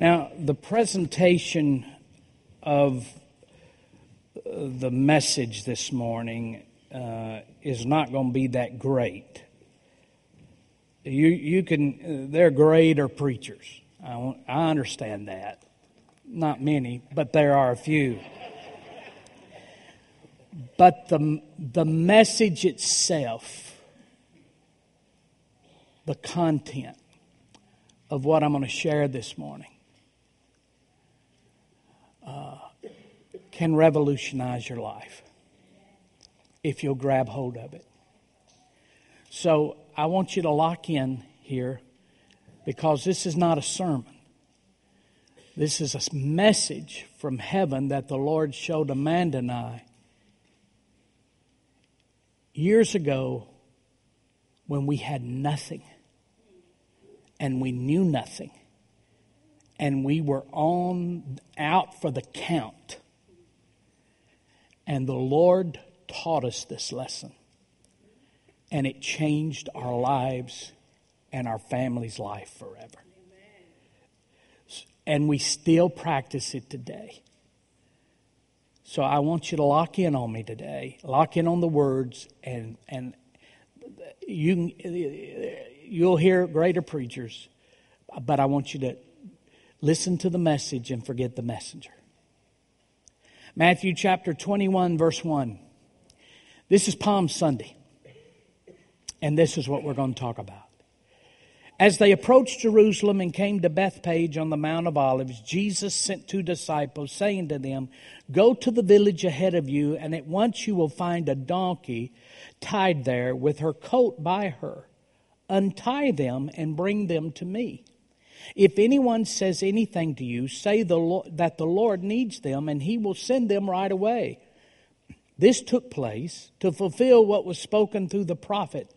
Now, the presentation of uh, the message this morning uh, is not going to be that great. You, you can, uh, they're greater preachers. I, I understand that. Not many, but there are a few. But the, the message itself, the content of what I'm going to share this morning, uh, can revolutionize your life if you'll grab hold of it. So I want you to lock in here because this is not a sermon. This is a message from heaven that the Lord showed Amanda and I years ago when we had nothing and we knew nothing and we were on out for the count. And the Lord taught us this lesson. And it changed our lives and our family's life forever. And we still practice it today. So I want you to lock in on me today. Lock in on the words and and you you'll hear greater preachers, but I want you to Listen to the message and forget the messenger. Matthew chapter 21, verse 1. This is Palm Sunday. And this is what we're going to talk about. As they approached Jerusalem and came to Bethphage on the Mount of Olives, Jesus sent two disciples, saying to them, Go to the village ahead of you, and at once you will find a donkey tied there with her coat by her. Untie them and bring them to me. If anyone says anything to you, say the Lord, that the Lord needs them, and he will send them right away. This took place to fulfill what was spoken through the prophet.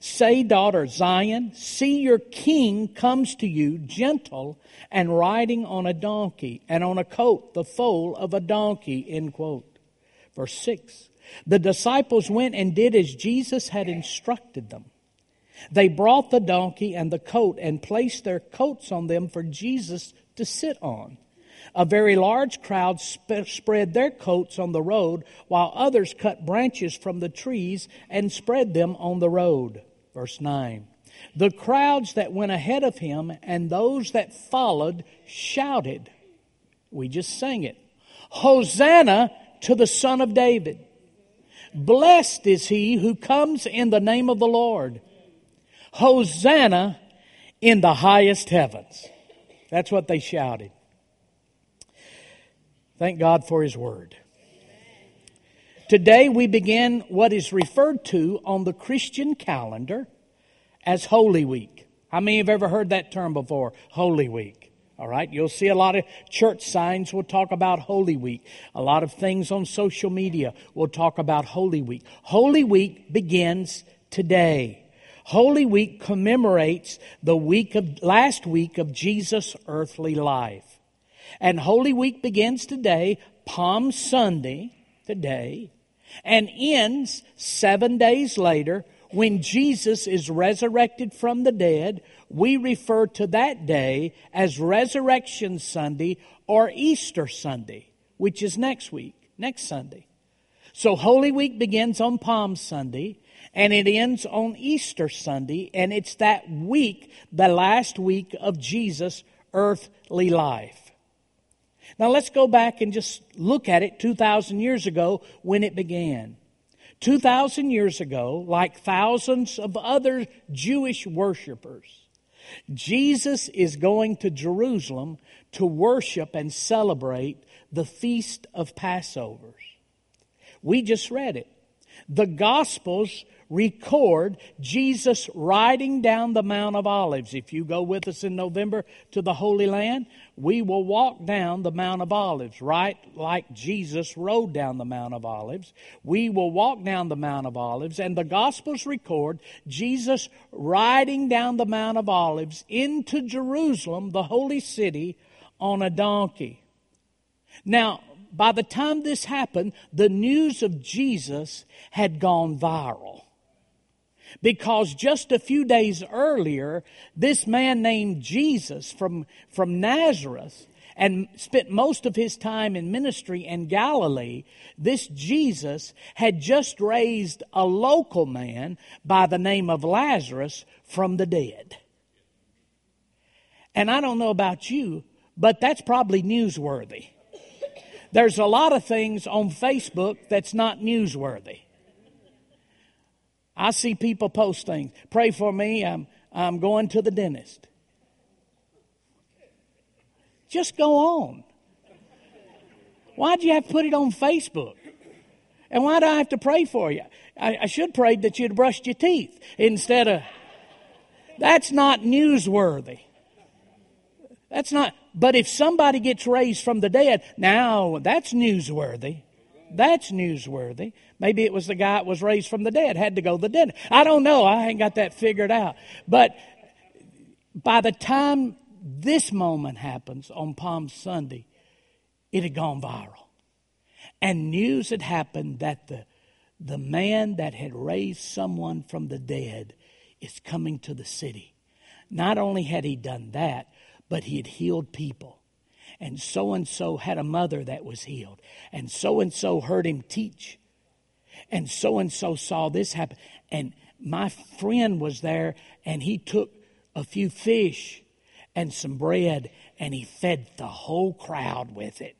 Say, daughter Zion, see your king comes to you gentle and riding on a donkey and on a coat, the foal of a donkey, end quote. Verse 6. The disciples went and did as Jesus had instructed them. They brought the donkey and the coat and placed their coats on them for Jesus to sit on. A very large crowd sp- spread their coats on the road, while others cut branches from the trees and spread them on the road. Verse 9. The crowds that went ahead of him and those that followed shouted. We just sang it. Hosanna to the Son of David. Blessed is he who comes in the name of the Lord. Hosanna in the highest heavens. That's what they shouted. Thank God for His Word. Today we begin what is referred to on the Christian calendar as Holy Week. How many have ever heard that term before? Holy Week. All right. You'll see a lot of church signs will talk about Holy Week. A lot of things on social media will talk about Holy Week. Holy Week begins today. Holy Week commemorates the week of, last week of Jesus' earthly life. And Holy Week begins today, Palm Sunday, today, and ends seven days later when Jesus is resurrected from the dead. We refer to that day as Resurrection Sunday or Easter Sunday, which is next week, next Sunday. So Holy Week begins on Palm Sunday and it ends on Easter Sunday, and it's that week, the last week of Jesus' earthly life. Now let's go back and just look at it 2,000 years ago when it began. 2,000 years ago, like thousands of other Jewish worshipers, Jesus is going to Jerusalem to worship and celebrate the Feast of Passovers. We just read it. The Gospels record Jesus riding down the Mount of Olives. If you go with us in November to the Holy Land, we will walk down the Mount of Olives, right like Jesus rode down the Mount of Olives. We will walk down the Mount of Olives, and the Gospels record Jesus riding down the Mount of Olives into Jerusalem, the holy city, on a donkey. Now, by the time this happened, the news of Jesus had gone viral. because just a few days earlier, this man named Jesus from, from Nazareth and spent most of his time in ministry in Galilee, this Jesus had just raised a local man by the name of Lazarus from the dead. And I don't know about you, but that's probably newsworthy. There's a lot of things on Facebook that's not newsworthy. I see people post things. Pray for me. I'm, I'm going to the dentist. Just go on. Why'd you have to put it on Facebook? And why do I have to pray for you? I, I should pray that you'd brushed your teeth instead of. That's not newsworthy. That's not. But if somebody gets raised from the dead, now that's newsworthy. That's newsworthy. Maybe it was the guy that was raised from the dead, had to go to the dead. I don't know. I ain't got that figured out. But by the time this moment happens on Palm Sunday, it had gone viral. And news had happened that the, the man that had raised someone from the dead is coming to the city. Not only had he done that, but he had healed people. And so and so had a mother that was healed. And so and so heard him teach. And so and so saw this happen. And my friend was there and he took a few fish and some bread and he fed the whole crowd with it.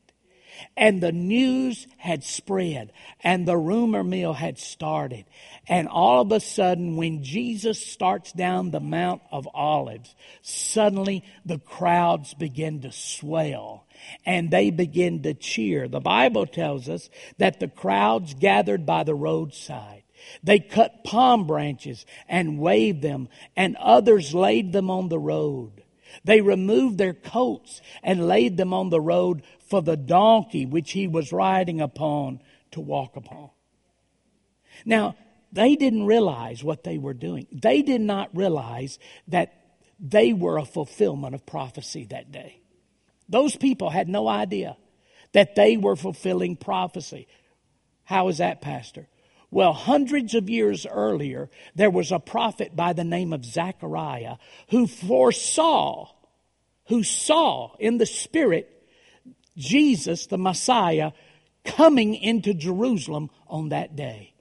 And the news had spread and the rumor mill had started. And all of a sudden, when Jesus starts down the Mount of Olives, suddenly the crowds begin to swell and they begin to cheer. The Bible tells us that the crowds gathered by the roadside. They cut palm branches and waved them, and others laid them on the road. They removed their coats and laid them on the road for the donkey which he was riding upon to walk upon. Now, they didn't realize what they were doing. They did not realize that they were a fulfillment of prophecy that day. Those people had no idea that they were fulfilling prophecy. How is that, Pastor? Well, hundreds of years earlier, there was a prophet by the name of Zechariah who foresaw, who saw in the Spirit Jesus, the Messiah, coming into Jerusalem on that day.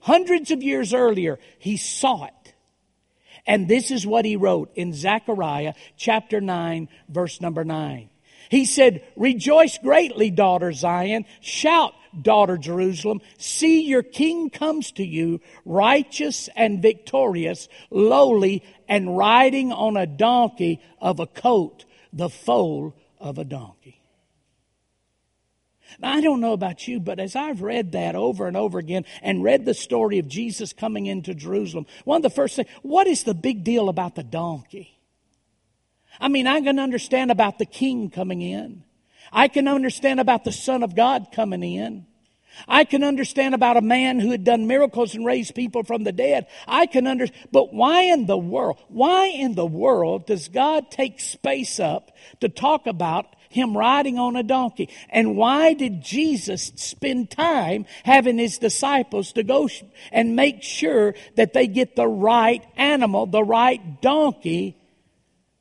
Hundreds of years earlier, he saw it. And this is what he wrote in Zechariah chapter 9, verse number 9. He said, Rejoice greatly, daughter Zion. Shout, daughter Jerusalem. See, your king comes to you, righteous and victorious, lowly, and riding on a donkey of a coat, the foal of a donkey. Now, I don't know about you, but as I've read that over and over again and read the story of Jesus coming into Jerusalem, one of the first things, what is the big deal about the donkey? I mean, I can understand about the king coming in. I can understand about the Son of God coming in. I can understand about a man who had done miracles and raised people from the dead. I can understand, but why in the world, why in the world does God take space up to talk about him riding on a donkey. And why did Jesus spend time having his disciples to go and make sure that they get the right animal, the right donkey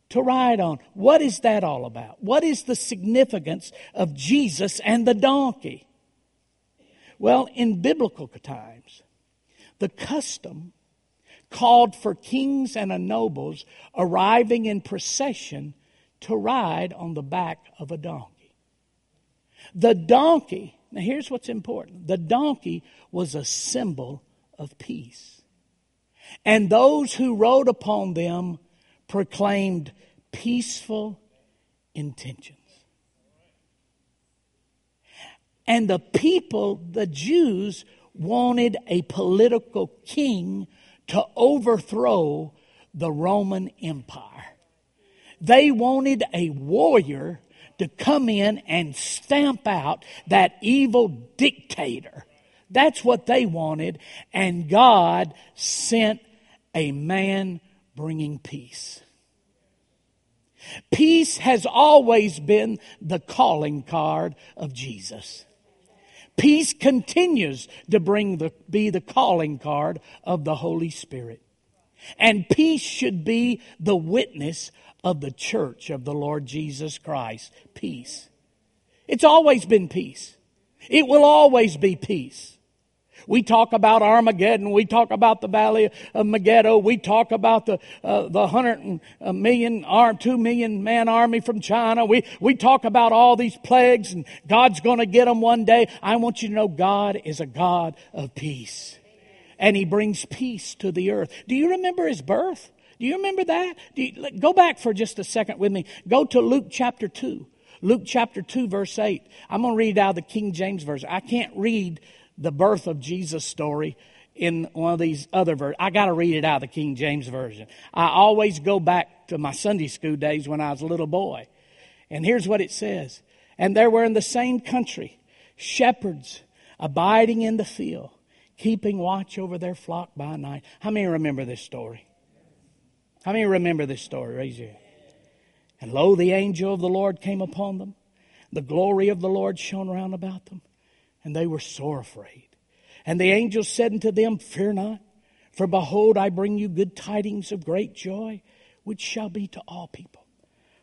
to ride on? What is that all about? What is the significance of Jesus and the donkey? Well, in biblical times, the custom called for kings and nobles arriving in procession to ride on the back of a donkey. The donkey, now here's what's important the donkey was a symbol of peace. And those who rode upon them proclaimed peaceful intentions. And the people, the Jews, wanted a political king to overthrow the Roman Empire. They wanted a warrior to come in and stamp out that evil dictator. That's what they wanted. And God sent a man bringing peace. Peace has always been the calling card of Jesus. Peace continues to bring the, be the calling card of the Holy Spirit. And peace should be the witness of the church of the Lord Jesus Christ. Peace. It's always been peace. It will always be peace. We talk about Armageddon. We talk about the Valley of Megiddo. We talk about the uh, the hundred million or two million man army from China. We we talk about all these plagues and God's going to get them one day. I want you to know God is a God of peace, and He brings peace to the earth. Do you remember His birth? Do you remember that? You, go back for just a second with me. Go to Luke chapter two. Luke chapter 2, verse 8. I'm going to read out the King James Version. I can't read the birth of Jesus story in one of these other versions. I got to read it out of the King James Version. I always go back to my Sunday school days when I was a little boy. And here's what it says. And there were in the same country shepherds abiding in the field, keeping watch over their flock by night. How many remember this story? How many remember this story? Raise your hand. And lo, the angel of the Lord came upon them. The glory of the Lord shone round about them and they were sore afraid. And the angel said unto them, Fear not, for behold, I bring you good tidings of great joy, which shall be to all people.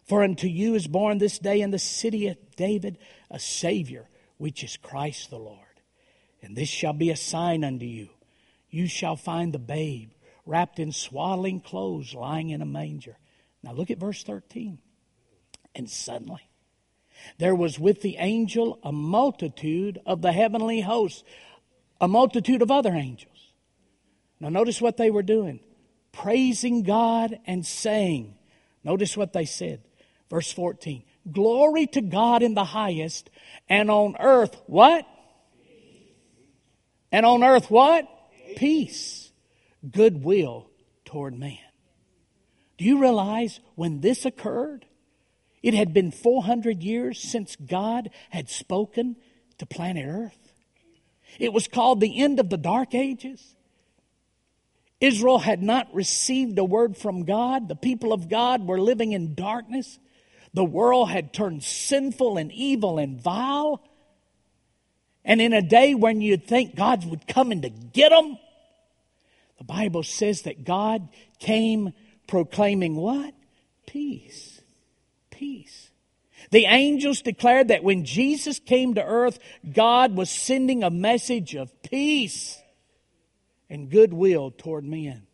For unto you is born this day in the city of David a Savior, which is Christ the Lord. And this shall be a sign unto you. You shall find the babe wrapped in swaddling clothes, lying in a manger. Now look at verse 13. And suddenly there was with the angel a multitude of the heavenly hosts, a multitude of other angels. Now, notice what they were doing praising God and saying, Notice what they said. Verse 14 Glory to God in the highest, and on earth, what? And on earth, what? Peace. Goodwill toward man. Do you realize when this occurred? It had been 400 years since God had spoken to planet Earth. It was called the end of the dark ages. Israel had not received a word from God. The people of God were living in darkness. The world had turned sinful and evil and vile. And in a day when you'd think God would come in to get them, the Bible says that God came proclaiming what? Peace peace. The angels declared that when Jesus came to earth, God was sending a message of peace and goodwill toward men.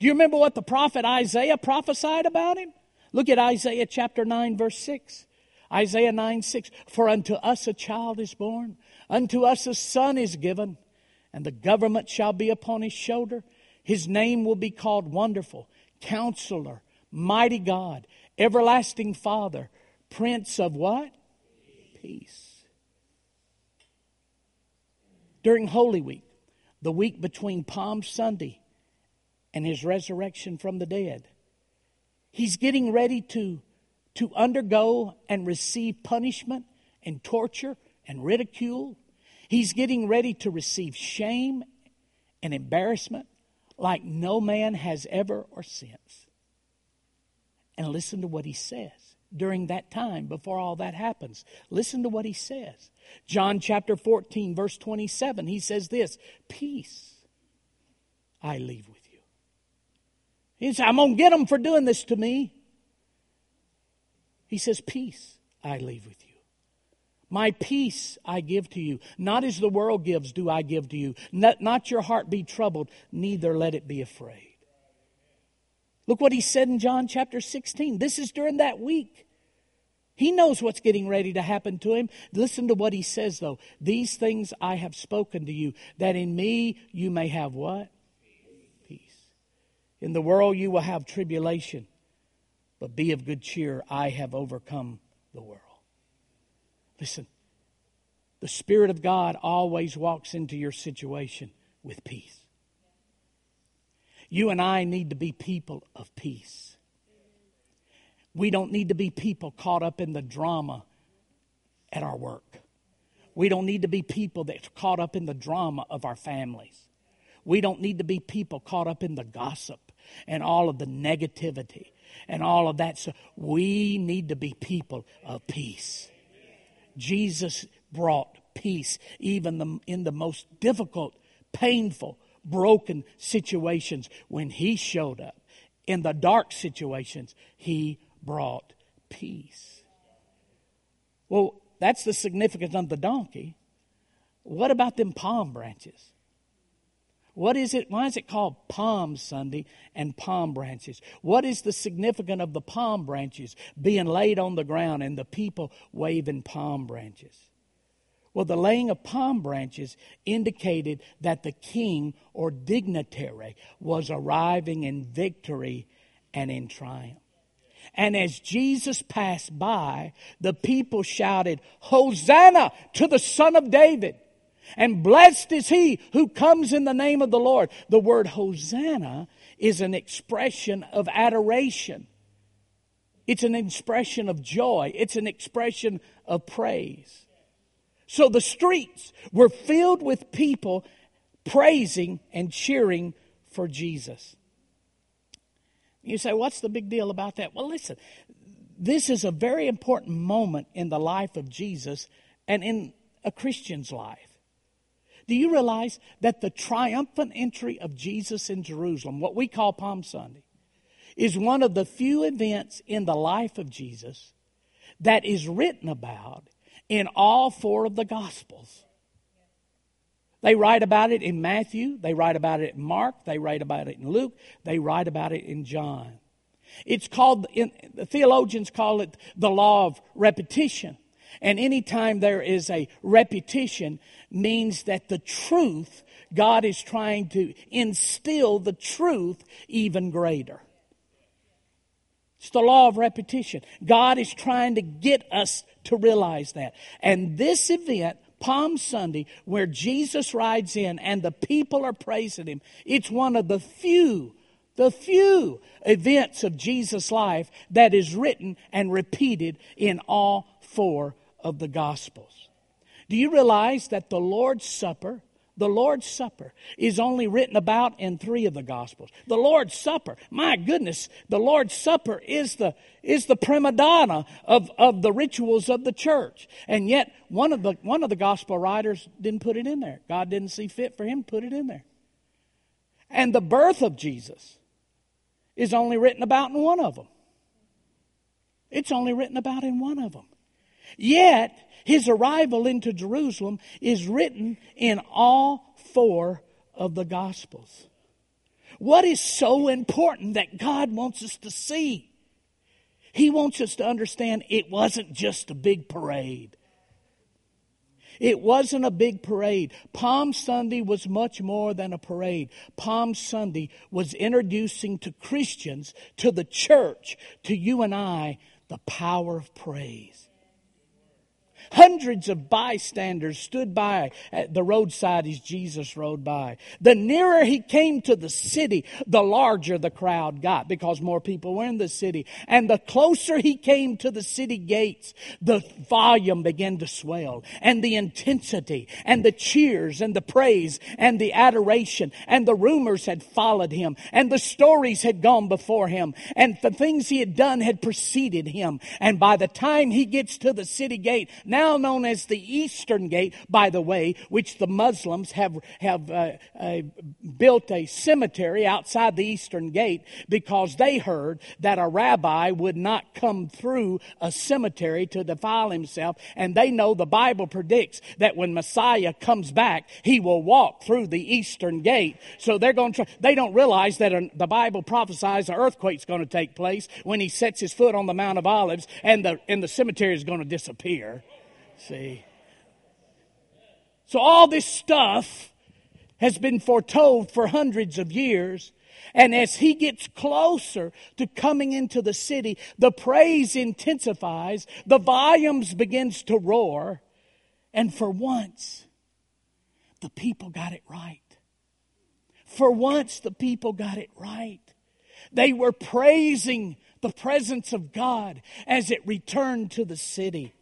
Do you remember what the prophet Isaiah prophesied about him? Look at Isaiah chapter 9, verse 6. Isaiah 9, 6. For unto us a child is born, unto us a son is given, and the government shall be upon his shoulder. His name will be called Wonderful, Counselor, Mighty God, Everlasting Father, Prince of what? Peace. During Holy Week, the week between Palm Sunday and his resurrection from the dead, he's getting ready to, to undergo and receive punishment and torture and ridicule. He's getting ready to receive shame and embarrassment like no man has ever or since and listen to what he says during that time before all that happens. Listen to what he says. John chapter 14, verse 27, he says this Peace I leave with you. He says, I'm going to get them for doing this to me. He says, Peace I leave with you. My peace I give to you. Not as the world gives, do I give to you. Not, not your heart be troubled, neither let it be afraid. Look what he said in John chapter 16. This is during that week. He knows what's getting ready to happen to him. Listen to what he says, though. These things I have spoken to you, that in me you may have what? Peace. In the world you will have tribulation, but be of good cheer. I have overcome the world. Listen, the Spirit of God always walks into your situation with peace. You and I need to be people of peace. We don't need to be people caught up in the drama at our work. We don't need to be people that's caught up in the drama of our families. We don't need to be people caught up in the gossip and all of the negativity and all of that. So we need to be people of peace. Jesus brought peace, even the, in the most difficult, painful, broken situations. When He showed up, in the dark situations, He brought peace. Well, that's the significance of the donkey. What about them palm branches? What is it? Why is it called Palm Sunday and palm branches? What is the significance of the palm branches being laid on the ground and the people waving palm branches? Well, the laying of palm branches indicated that the king or dignitary was arriving in victory and in triumph. And as Jesus passed by, the people shouted, Hosanna to the Son of David. And blessed is he who comes in the name of the Lord. The word Hosanna is an expression of adoration. It's an expression of joy. It's an expression of praise. So the streets were filled with people praising and cheering for Jesus. You say, what's the big deal about that? Well, listen, this is a very important moment in the life of Jesus and in a Christian's life. Do you realize that the triumphant entry of Jesus in Jerusalem, what we call Palm Sunday, is one of the few events in the life of Jesus that is written about in all four of the Gospels? They write about it in Matthew, they write about it in Mark, they write about it in Luke, they write about it in John. It's called, in, the theologians call it the law of repetition. And anytime there is a repetition means that the truth, God is trying to instill the truth even greater. It's the law of repetition. God is trying to get us to realize that. And this event Palm Sunday, where Jesus rides in and the people are praising him, it's one of the few, the few events of Jesus' life that is written and repeated in all four of the Gospels. Do you realize that the Lord's Supper the Lord's Supper is only written about in three of the Gospels. The Lord's Supper, my goodness, the Lord's Supper is the, is the prima donna of, of the rituals of the church. And yet, one of, the, one of the Gospel writers didn't put it in there. God didn't see fit for him to put it in there. And the birth of Jesus is only written about in one of them. It's only written about in one of them. Yet, his arrival into Jerusalem is written in all four of the Gospels. What is so important that God wants us to see? He wants us to understand it wasn't just a big parade. It wasn't a big parade. Palm Sunday was much more than a parade. Palm Sunday was introducing to Christians, to the church, to you and I, the power of praise. Hundreds of bystanders stood by at the roadside as Jesus rode by. The nearer he came to the city, the larger the crowd got because more people were in the city. And the closer he came to the city gates, the volume began to swell and the intensity and the cheers and the praise and the adoration and the rumors had followed him and the stories had gone before him and the things he had done had preceded him. And by the time he gets to the city gate, now known as the Eastern Gate, by the way, which the Muslims have, have uh, uh, built a cemetery outside the Eastern Gate because they heard that a rabbi would not come through a cemetery to defile himself. And they know the Bible predicts that when Messiah comes back, he will walk through the Eastern Gate. So they're going to try, they don't realize that the Bible prophesies an earthquake's going to take place when he sets his foot on the Mount of Olives and the, and the cemetery is going to disappear. See? So all this stuff has been foretold for hundreds of years. And as he gets closer to coming into the city, the praise intensifies, the volumes begins to roar, and for once, the people got it right. For once, the people got it right. They were praising the presence of God as it returned to the city.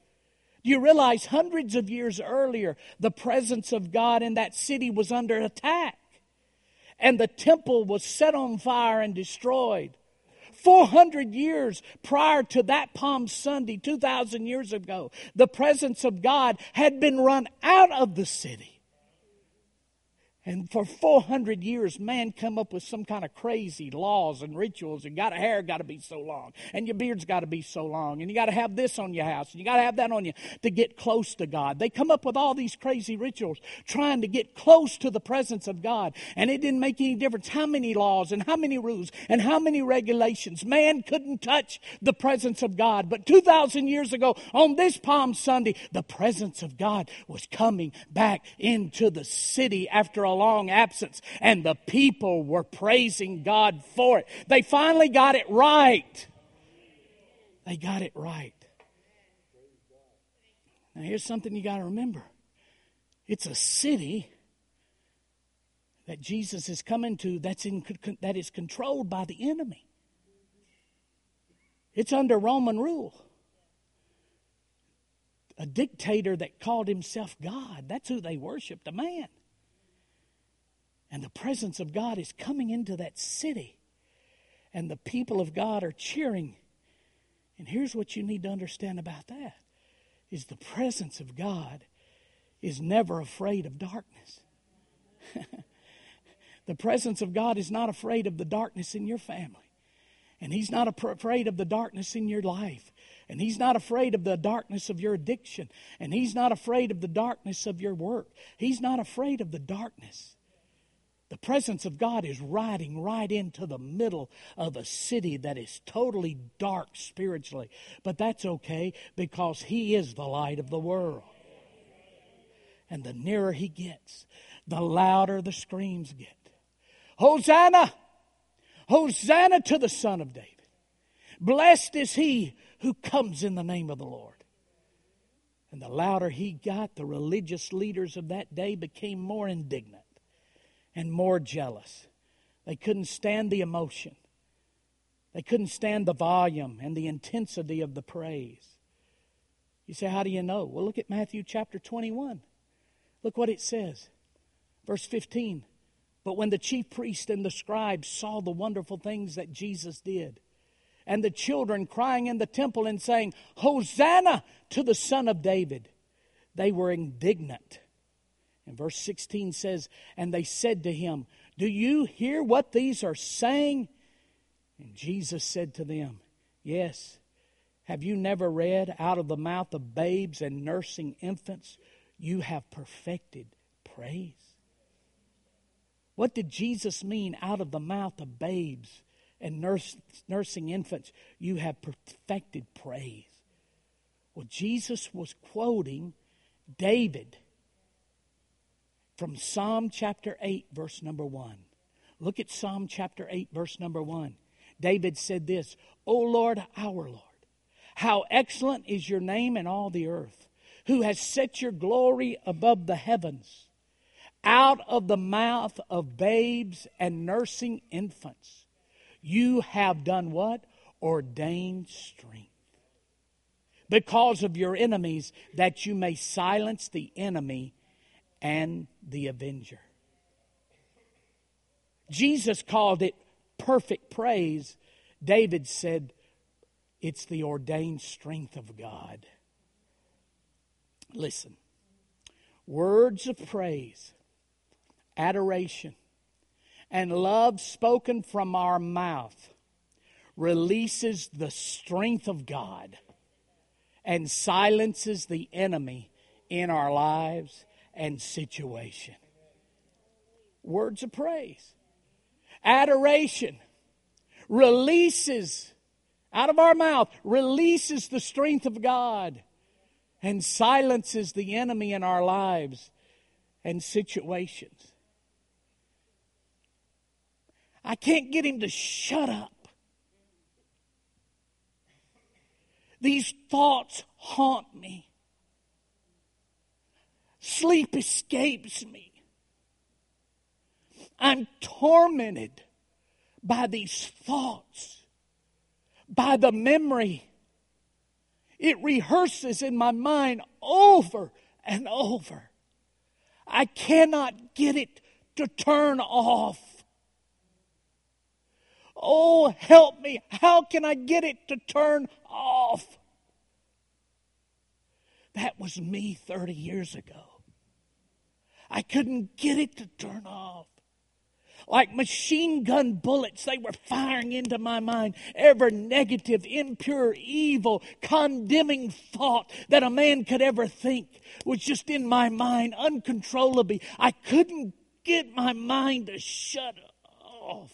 Do you realize hundreds of years earlier, the presence of God in that city was under attack? And the temple was set on fire and destroyed. 400 years prior to that Palm Sunday, 2,000 years ago, the presence of God had been run out of the city. And for 400 years, man come up with some kind of crazy laws and rituals. And got a hair got to be so long, and your beard's got to be so long, and you got to have this on your house, and you got to have that on you to get close to God. They come up with all these crazy rituals trying to get close to the presence of God, and it didn't make any difference how many laws and how many rules and how many regulations. Man couldn't touch the presence of God. But 2,000 years ago, on this Palm Sunday, the presence of God was coming back into the city after a long absence, and the people were praising God for it. They finally got it right. They got it right. Now, here's something you got to remember it's a city that Jesus is coming to that's in, that is controlled by the enemy. It's under Roman rule. A dictator that called himself God. That's who they worshiped, a man. And the presence of God is coming into that city. And the people of God are cheering. And here's what you need to understand about that is the presence of God is never afraid of darkness. the presence of God is not afraid of the darkness in your family. And He's not afraid of the darkness in your life. And He's not afraid of the darkness of your addiction. And He's not afraid of the darkness of your work. He's not afraid of the darkness. The presence of God is riding right into the middle of a city that is totally dark spiritually. But that's okay because He is the light of the world. And the nearer He gets, the louder the screams get. Hosanna! Hosanna to the Son of David. Blessed is He who comes in the name of the Lord. And the louder he got, the religious leaders of that day became more indignant and more jealous. They couldn't stand the emotion. They couldn't stand the volume and the intensity of the praise. You say, How do you know? Well, look at Matthew chapter 21. Look what it says. Verse 15. But when the chief priest and the scribes saw the wonderful things that Jesus did, and the children crying in the temple and saying, Hosanna to the Son of David, they were indignant and verse 16 says, And they said to him, Do you hear what these are saying? And Jesus said to them, Yes. Have you never read, Out of the mouth of babes and nursing infants, you have perfected praise? What did Jesus mean, out of the mouth of babes and nurse, nursing infants, you have perfected praise? Well, Jesus was quoting David from Psalm chapter 8, verse number 1. Look at Psalm chapter 8, verse number 1. David said this, O Lord, our Lord, how excellent is your name in all the earth, who has set your glory above the heavens. Out of the mouth of babes and nursing infants, you have done what? Ordained strength. Because of your enemies, that you may silence the enemy and the avenger. Jesus called it perfect praise. David said it's the ordained strength of God. Listen, words of praise, adoration, and love spoken from our mouth releases the strength of God and silences the enemy in our lives and situation. Words of praise, adoration releases out of our mouth, releases the strength of God and silences the enemy in our lives and situations. I can't get him to shut up. These thoughts haunt me. Sleep escapes me. I'm tormented by these thoughts, by the memory. It rehearses in my mind over and over. I cannot get it to turn off. Oh, help me. How can I get it to turn off? That was me 30 years ago. I couldn't get it to turn off. Like machine gun bullets, they were firing into my mind every negative, impure, evil, condemning thought that a man could ever think was just in my mind uncontrollably. I couldn't get my mind to shut off.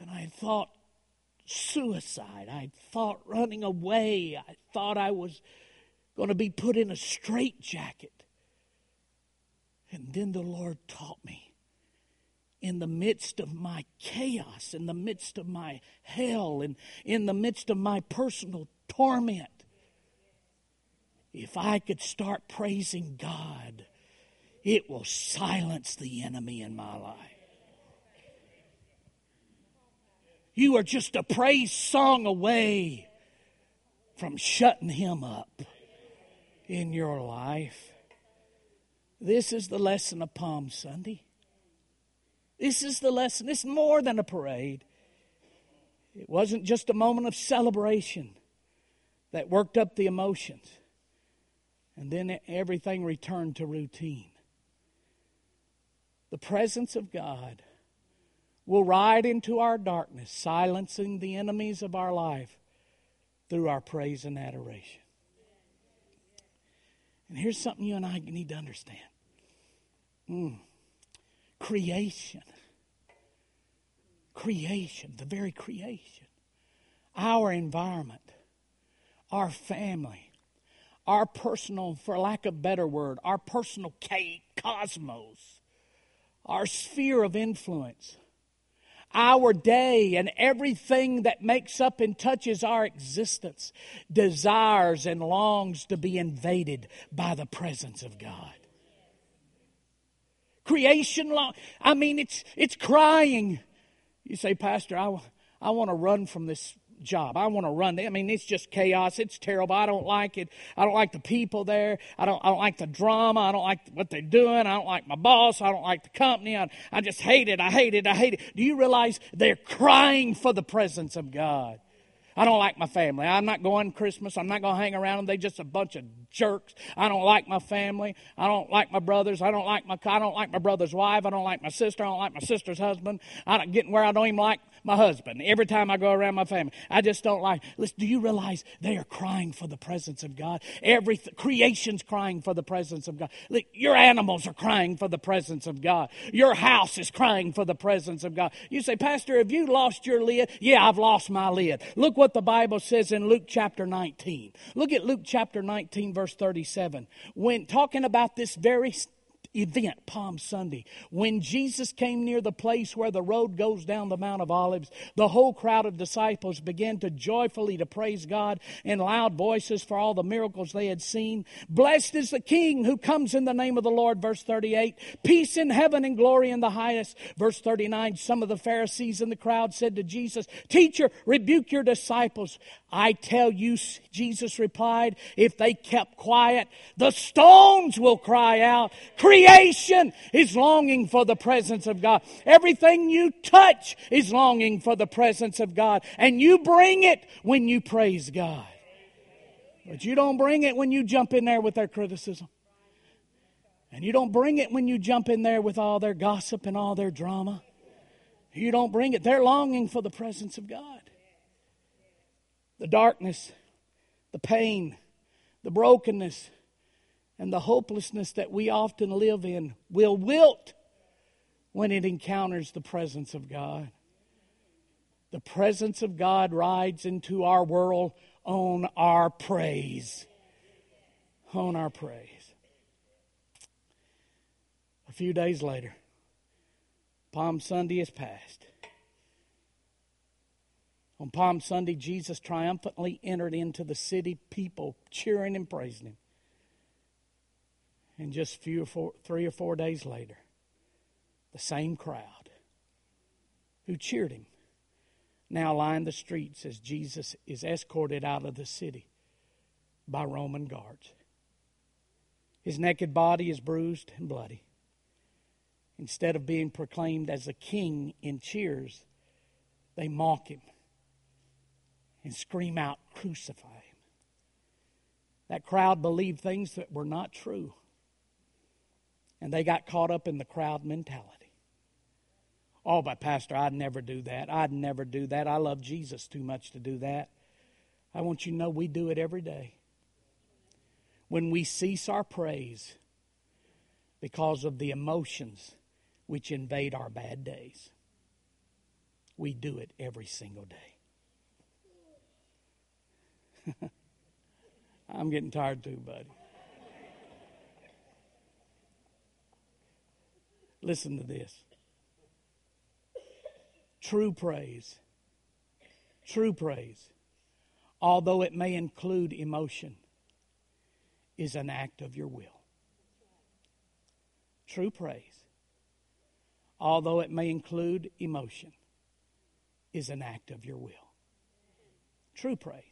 And I thought suicide. I thought running away. I thought I was going to be put in a straitjacket. And then the Lord taught me in the midst of my chaos, in the midst of my hell, and in the midst of my personal torment, if I could start praising God, it will silence the enemy in my life. You are just a praise song away from shutting him up in your life. This is the lesson of Palm Sunday. This is the lesson. It's more than a parade. It wasn't just a moment of celebration that worked up the emotions. And then everything returned to routine. The presence of God will ride into our darkness, silencing the enemies of our life through our praise and adoration. And here's something you and I need to understand mm. creation. Creation, the very creation, our environment, our family, our personal, for lack of better word, our personal cosmos, our sphere of influence our day and everything that makes up and touches our existence desires and longs to be invaded by the presence of God. Creation, long, I mean, it's, it's crying. You say, Pastor, I, I want to run from this job. I want to run. I mean, it's just chaos. It's terrible. I don't like it. I don't like the people there. I don't, I don't like the drama. I don't like what they're doing. I don't like my boss. I don't like the company. I, I just hate it. I hate it. I hate it. Do you realize they're crying for the presence of God? I don't like my family. I'm not going Christmas. I'm not going to hang around them. They're just a bunch of jerks. I don't like my family. I don't like my brothers. I don't like my I don't like my brother's wife. I don't like my sister. I don't like my sister's husband. I don't getting where I don't even like my husband. Every time I go around my family, I just don't like. Listen, do you realize they are crying for the presence of God? Every th- creation's crying for the presence of God. Look, your animals are crying for the presence of God. Your house is crying for the presence of God. You say, Pastor, have you lost your lid? Yeah, I've lost my lid. Look what the Bible says in Luke chapter 19. Look at Luke chapter 19, verse 37. When talking about this very event, Palm Sunday, when Jesus came near the place where the road goes down the Mount of Olives, the whole crowd of disciples began to joyfully to praise God in loud voices for all the miracles they had seen. Blessed is the King who comes in the name of the Lord, verse 38. Peace in heaven and glory in the highest. Verse 39, some of the Pharisees in the crowd said to Jesus, Teacher, rebuke your disciples. I tell you, Jesus replied, if they kept quiet, the stones will cry out. Creation is longing for the presence of God. Everything you touch is longing for the presence of God. And you bring it when you praise God. But you don't bring it when you jump in there with their criticism. And you don't bring it when you jump in there with all their gossip and all their drama. You don't bring it. They're longing for the presence of God the darkness, the pain, the brokenness, and the hopelessness that we often live in will wilt when it encounters the presence of God. The presence of God rides into our world on our praise. On our praise. A few days later, Palm Sunday is past. On Palm Sunday, Jesus triumphantly entered into the city, people cheering and praising him. And just few or four, three or four days later, the same crowd who cheered him now line the streets as Jesus is escorted out of the city by Roman guards. His naked body is bruised and bloody. instead of being proclaimed as a king in cheers, they mock him and scream out, Crucify him. That crowd believed things that were not true. And they got caught up in the crowd mentality. Oh, but Pastor, I'd never do that. I'd never do that. I love Jesus too much to do that. I want you to know we do it every day. When we cease our praise because of the emotions which invade our bad days, we do it every single day. I'm getting tired too, buddy. Listen to this. True praise, true praise, although it may include emotion, is an act of your will. True praise, although it may include emotion, is an act of your will. True praise.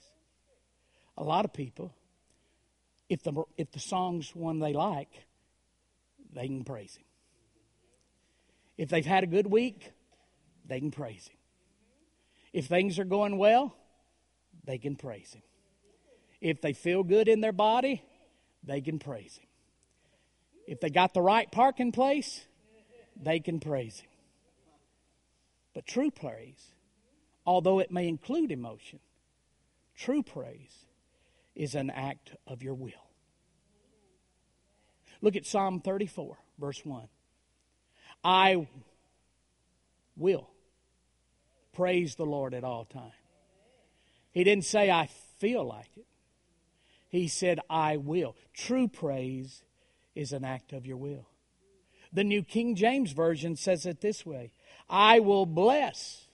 A lot of people, if the, if the song's one they like, they can praise Him. If they've had a good week, they can praise Him. If things are going well, they can praise Him. If they feel good in their body, they can praise Him. If they got the right parking place, they can praise Him. But true praise, although it may include emotion, true praise is an act of your will. Look at Psalm 34, verse 1. I will praise the Lord at all times. He didn't say, I feel like it. He said, I will. True praise is an act of your will. The New King James Version says it this way I will bless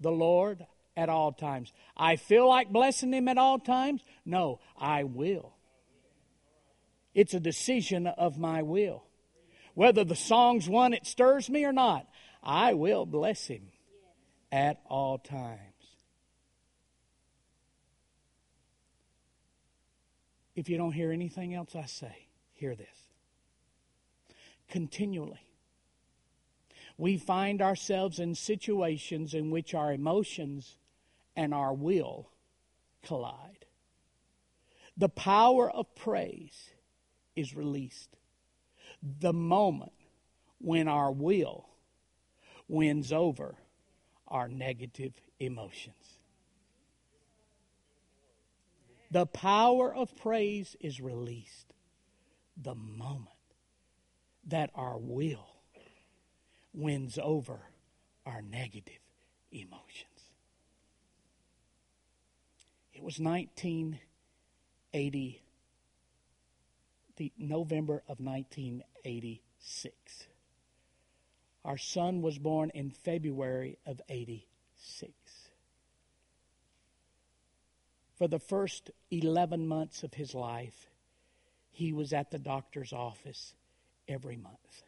the Lord at all times. I feel like blessing him at all times? No, I will. It's a decision of my will. Whether the song's one it stirs me or not, I will bless him at all times. If you don't hear anything else I say, hear this. Continually, we find ourselves in situations in which our emotions and our will collide. The power of praise is released the moment when our will wins over our negative emotions. The power of praise is released the moment that our will wins over our negative emotions. It was 1980, the November of 1986. Our son was born in February of 86. For the first 11 months of his life, he was at the doctor's office every month.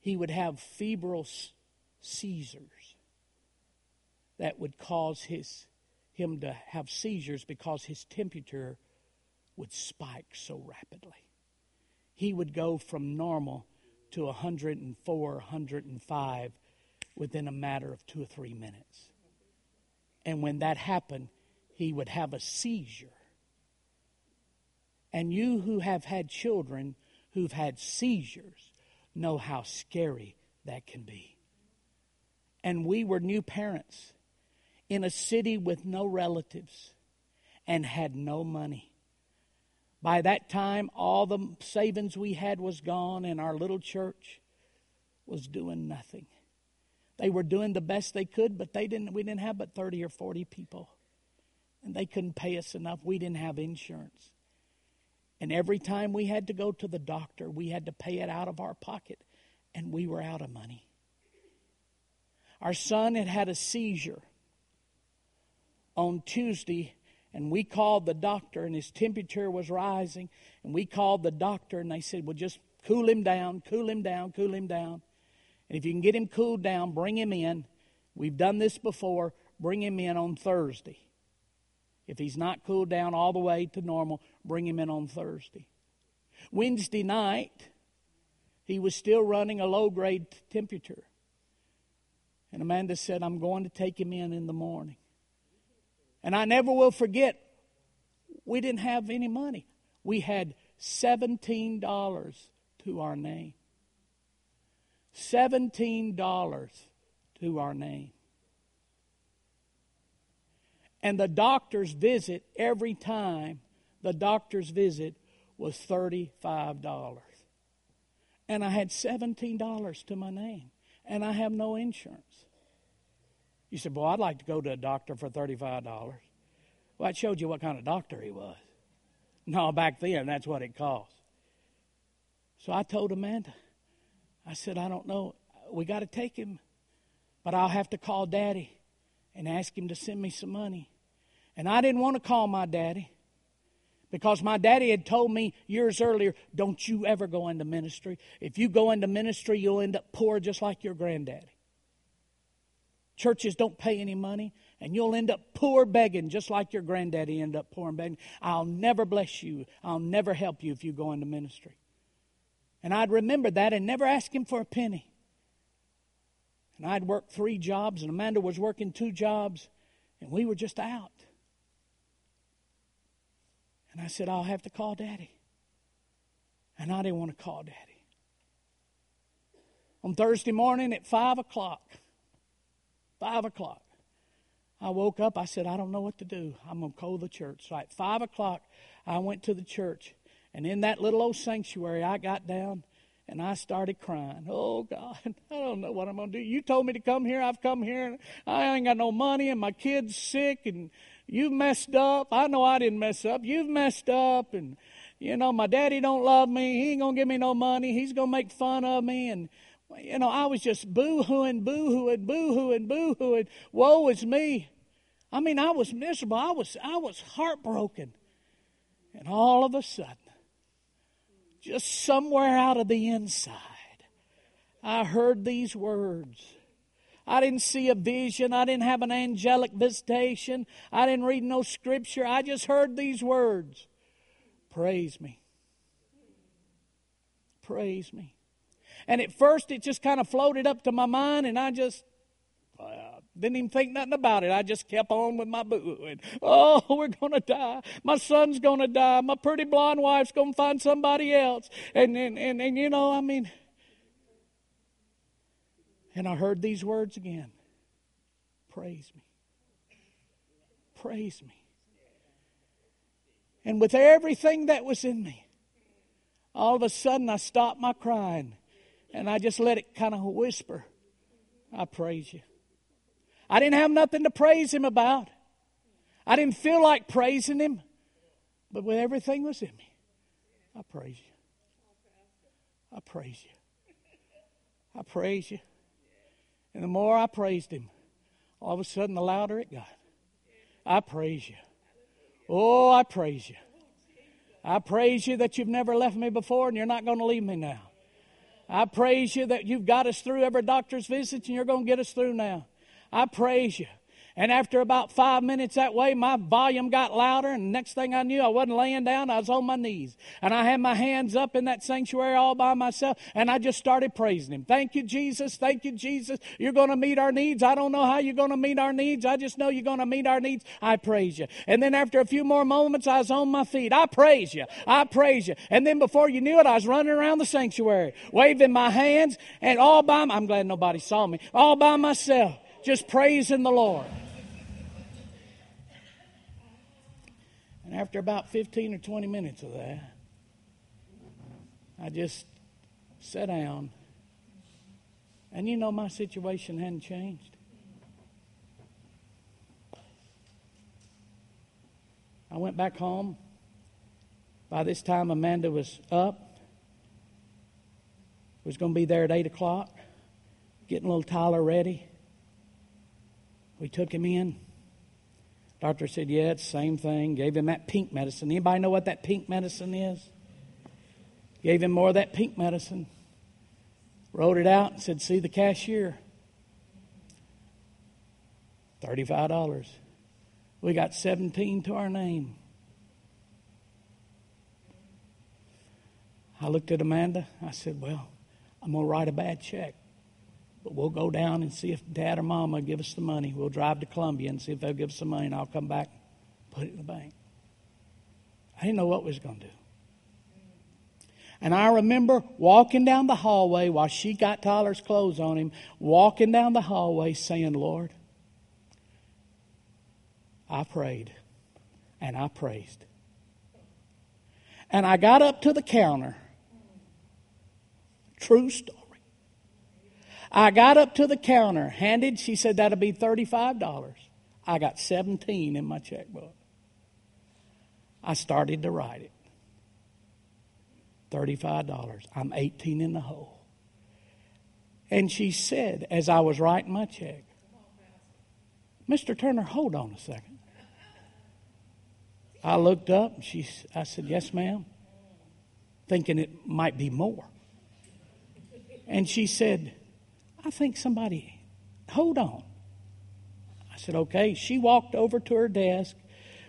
He would have febrile seizures that would cause his him to have seizures because his temperature would spike so rapidly. He would go from normal to 104, 105 within a matter of two or three minutes. And when that happened, he would have a seizure. And you who have had children who've had seizures know how scary that can be. And we were new parents in a city with no relatives and had no money. By that time, all the savings we had was gone, and our little church was doing nothing. They were doing the best they could, but they didn't. We didn't have but thirty or forty people, and they couldn't pay us enough. We didn't have insurance, and every time we had to go to the doctor, we had to pay it out of our pocket, and we were out of money. Our son had had a seizure on Tuesday and we called the doctor and his temperature was rising and we called the doctor and they said well just cool him down cool him down cool him down. And if you can get him cooled down bring him in. We've done this before. Bring him in on thursday. If he's not cooled down all the way to normal bring him in on thursday. Wednesday night He was still running a low grade temperature. And Amanda said, I'm going to take him in in the morning. And I never will forget, we didn't have any money. We had $17 to our name. $17 to our name. And the doctor's visit, every time the doctor's visit was $35. And I had $17 to my name. And I have no insurance. You said, Well, I'd like to go to a doctor for $35. Well, that showed you what kind of doctor he was. No, back then, that's what it cost. So I told Amanda, I said, I don't know. We got to take him, but I'll have to call daddy and ask him to send me some money. And I didn't want to call my daddy because my daddy had told me years earlier, don't you ever go into ministry. If you go into ministry, you'll end up poor just like your granddaddy. Churches don't pay any money, and you'll end up poor begging just like your granddaddy ended up poor and begging. I'll never bless you. I'll never help you if you go into ministry. And I'd remember that and never ask him for a penny. And I'd worked three jobs, and Amanda was working two jobs, and we were just out. And I said, I'll have to call daddy. And I didn't want to call daddy. On Thursday morning at 5 o'clock, 5 o'clock, I woke up. I said, I don't know what to do. I'm going to call the church. So at 5 o'clock, I went to the church. And in that little old sanctuary, I got down and I started crying. Oh, God, I don't know what I'm going to do. You told me to come here. I've come here. And I ain't got no money, and my kid's sick, and You've messed up. I know I didn't mess up. You've messed up. And, you know, my daddy don't love me. He ain't going to give me no money. He's going to make fun of me. And, you know, I was just boo-hooing, boo-hooing, boo-hooing, boo-hooing. Woe is me. I mean, I was miserable. I was, I was heartbroken. And all of a sudden, just somewhere out of the inside, I heard these words. I didn't see a vision. I didn't have an angelic visitation. I didn't read no scripture. I just heard these words Praise me. Praise me. And at first it just kind of floated up to my mind, and I just uh, didn't even think nothing about it. I just kept on with my boo. Oh, we're going to die. My son's going to die. My pretty blonde wife's going to find somebody else. And, and, and, and, you know, I mean, and I heard these words again Praise me. Praise me. And with everything that was in me, all of a sudden I stopped my crying and I just let it kind of whisper, I praise you. I didn't have nothing to praise him about. I didn't feel like praising him, but with everything was in me, I praise you. I praise you. I praise you. And the more I praised him, all of a sudden the louder it got. I praise you. Oh, I praise you. I praise you that you've never left me before and you're not going to leave me now. I praise you that you've got us through every doctor's visit and you're going to get us through now. I praise you. And after about five minutes that way, my volume got louder, and next thing I knew, I wasn't laying down, I was on my knees. And I had my hands up in that sanctuary all by myself, and I just started praising Him. Thank you, Jesus. Thank you, Jesus. You're going to meet our needs. I don't know how you're going to meet our needs. I just know you're going to meet our needs. I praise you. And then after a few more moments, I was on my feet. I praise you. I praise you. And then before you knew it, I was running around the sanctuary, waving my hands, and all by, I'm glad nobody saw me, all by myself, just praising the Lord. And after about 15 or 20 minutes of that, I just sat down. And you know, my situation hadn't changed. I went back home. By this time, Amanda was up. Was going to be there at 8 o'clock, getting little Tyler ready. We took him in. Doctor said, yeah, it's same thing. Gave him that pink medicine. Anybody know what that pink medicine is? Gave him more of that pink medicine. Wrote it out and said, see the cashier. $35. We got 17 to our name. I looked at Amanda. I said, well, I'm going to write a bad check. But we'll go down and see if dad or mama give us the money. We'll drive to Columbia and see if they'll give us the money, and I'll come back and put it in the bank. I didn't know what we was going to do. And I remember walking down the hallway while she got Tyler's clothes on him, walking down the hallway saying, Lord, I prayed and I praised. And I got up to the counter. True story. I got up to the counter, handed, she said that'll be $35. I got 17 in my checkbook. I started to write it. $35. I'm 18 in the hole. And she said, as I was writing my check, Mr. Turner, hold on a second. I looked up. and She, I said, Yes, ma'am, thinking it might be more. And she said, I think somebody, hold on. I said, Okay. She walked over to her desk,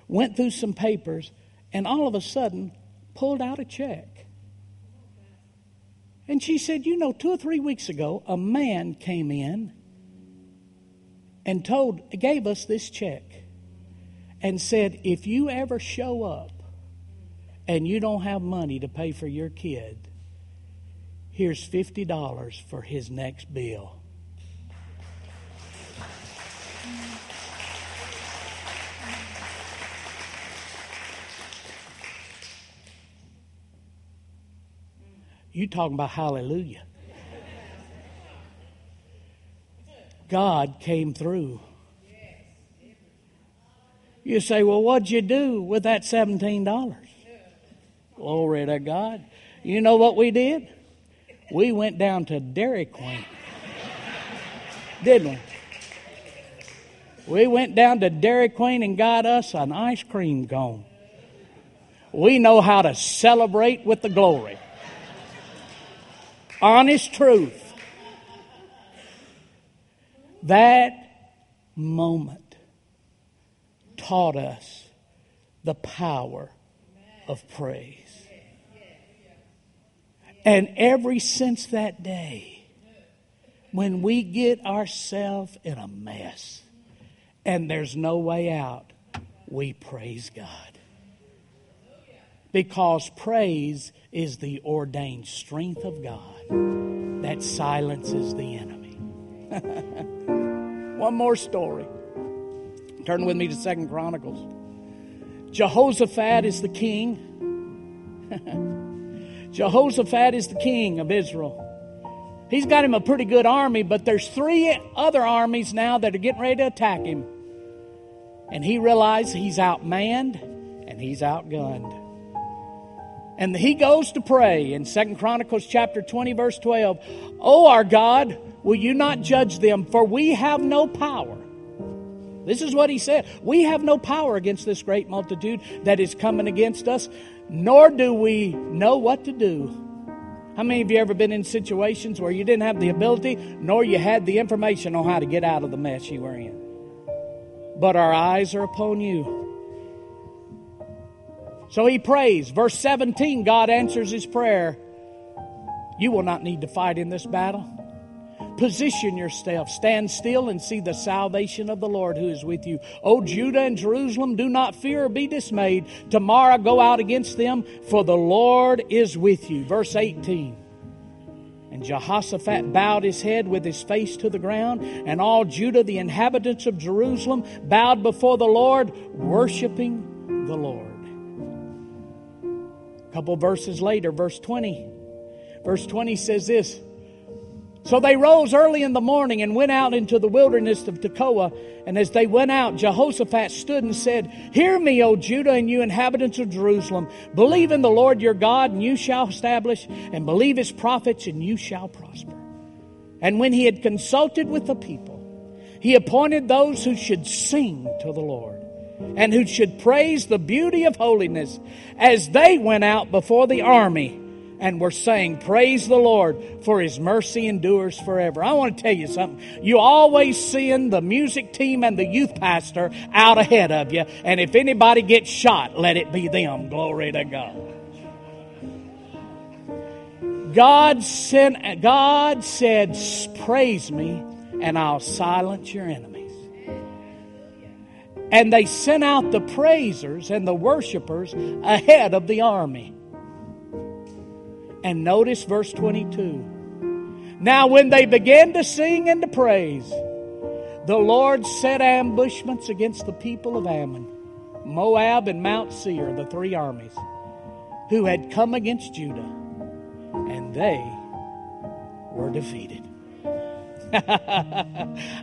went through some papers, and all of a sudden pulled out a check. And she said, You know, two or three weeks ago, a man came in and told, gave us this check and said, If you ever show up and you don't have money to pay for your kid, here's $50 for his next bill. You talking about hallelujah. God came through. You say, well, what'd you do with that $17? Glory to God. You know what we did? We went down to Dairy Queen. Didn't we? We went down to Dairy Queen and got us an ice cream cone. We know how to celebrate with the glory honest truth. That moment taught us the power of praise. And every since that day, when we get ourselves in a mess and there's no way out, we praise God. Because praise is the ordained strength of God that silences the enemy. One more story. Turn with me to Second Chronicles. Jehoshaphat is the king. Jehoshaphat is the king of Israel. He's got him a pretty good army, but there's three other armies now that are getting ready to attack him. And he realizes he's outmanned and he's outgunned. And he goes to pray in Second Chronicles chapter 20, verse 12. Oh, our God, will you not judge them? For we have no power. This is what he said. We have no power against this great multitude that is coming against us, nor do we know what to do. How many of you ever been in situations where you didn't have the ability, nor you had the information on how to get out of the mess you were in? But our eyes are upon you. So he prays. Verse 17, God answers his prayer. You will not need to fight in this battle. Position yourself, stand still, and see the salvation of the Lord who is with you. O Judah and Jerusalem, do not fear or be dismayed. Tomorrow go out against them, for the Lord is with you. Verse 18. And Jehoshaphat bowed his head with his face to the ground, and all Judah, the inhabitants of Jerusalem, bowed before the Lord, worshiping the Lord. A couple verses later, verse 20. Verse 20 says this So they rose early in the morning and went out into the wilderness of Tekoa. And as they went out, Jehoshaphat stood and said, Hear me, O Judah, and you inhabitants of Jerusalem. Believe in the Lord your God, and you shall establish, and believe his prophets, and you shall prosper. And when he had consulted with the people, he appointed those who should sing to the Lord and who should praise the beauty of holiness as they went out before the army and we're saying, Praise the Lord, for his mercy endures forever. I want to tell you something. You always seeing the music team and the youth pastor out ahead of you, and if anybody gets shot, let it be them. Glory to God. God sent God said, "Praise me, and I'll silence your enemies." And they sent out the praisers and the worshipers ahead of the army. And notice verse 22. Now, when they began to sing and to praise, the Lord set ambushments against the people of Ammon, Moab, and Mount Seir, the three armies, who had come against Judah, and they were defeated.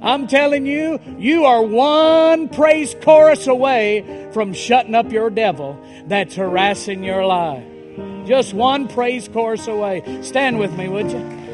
I'm telling you, you are one praise chorus away from shutting up your devil that's harassing your life. Just one praise chorus away. Stand with me, would you?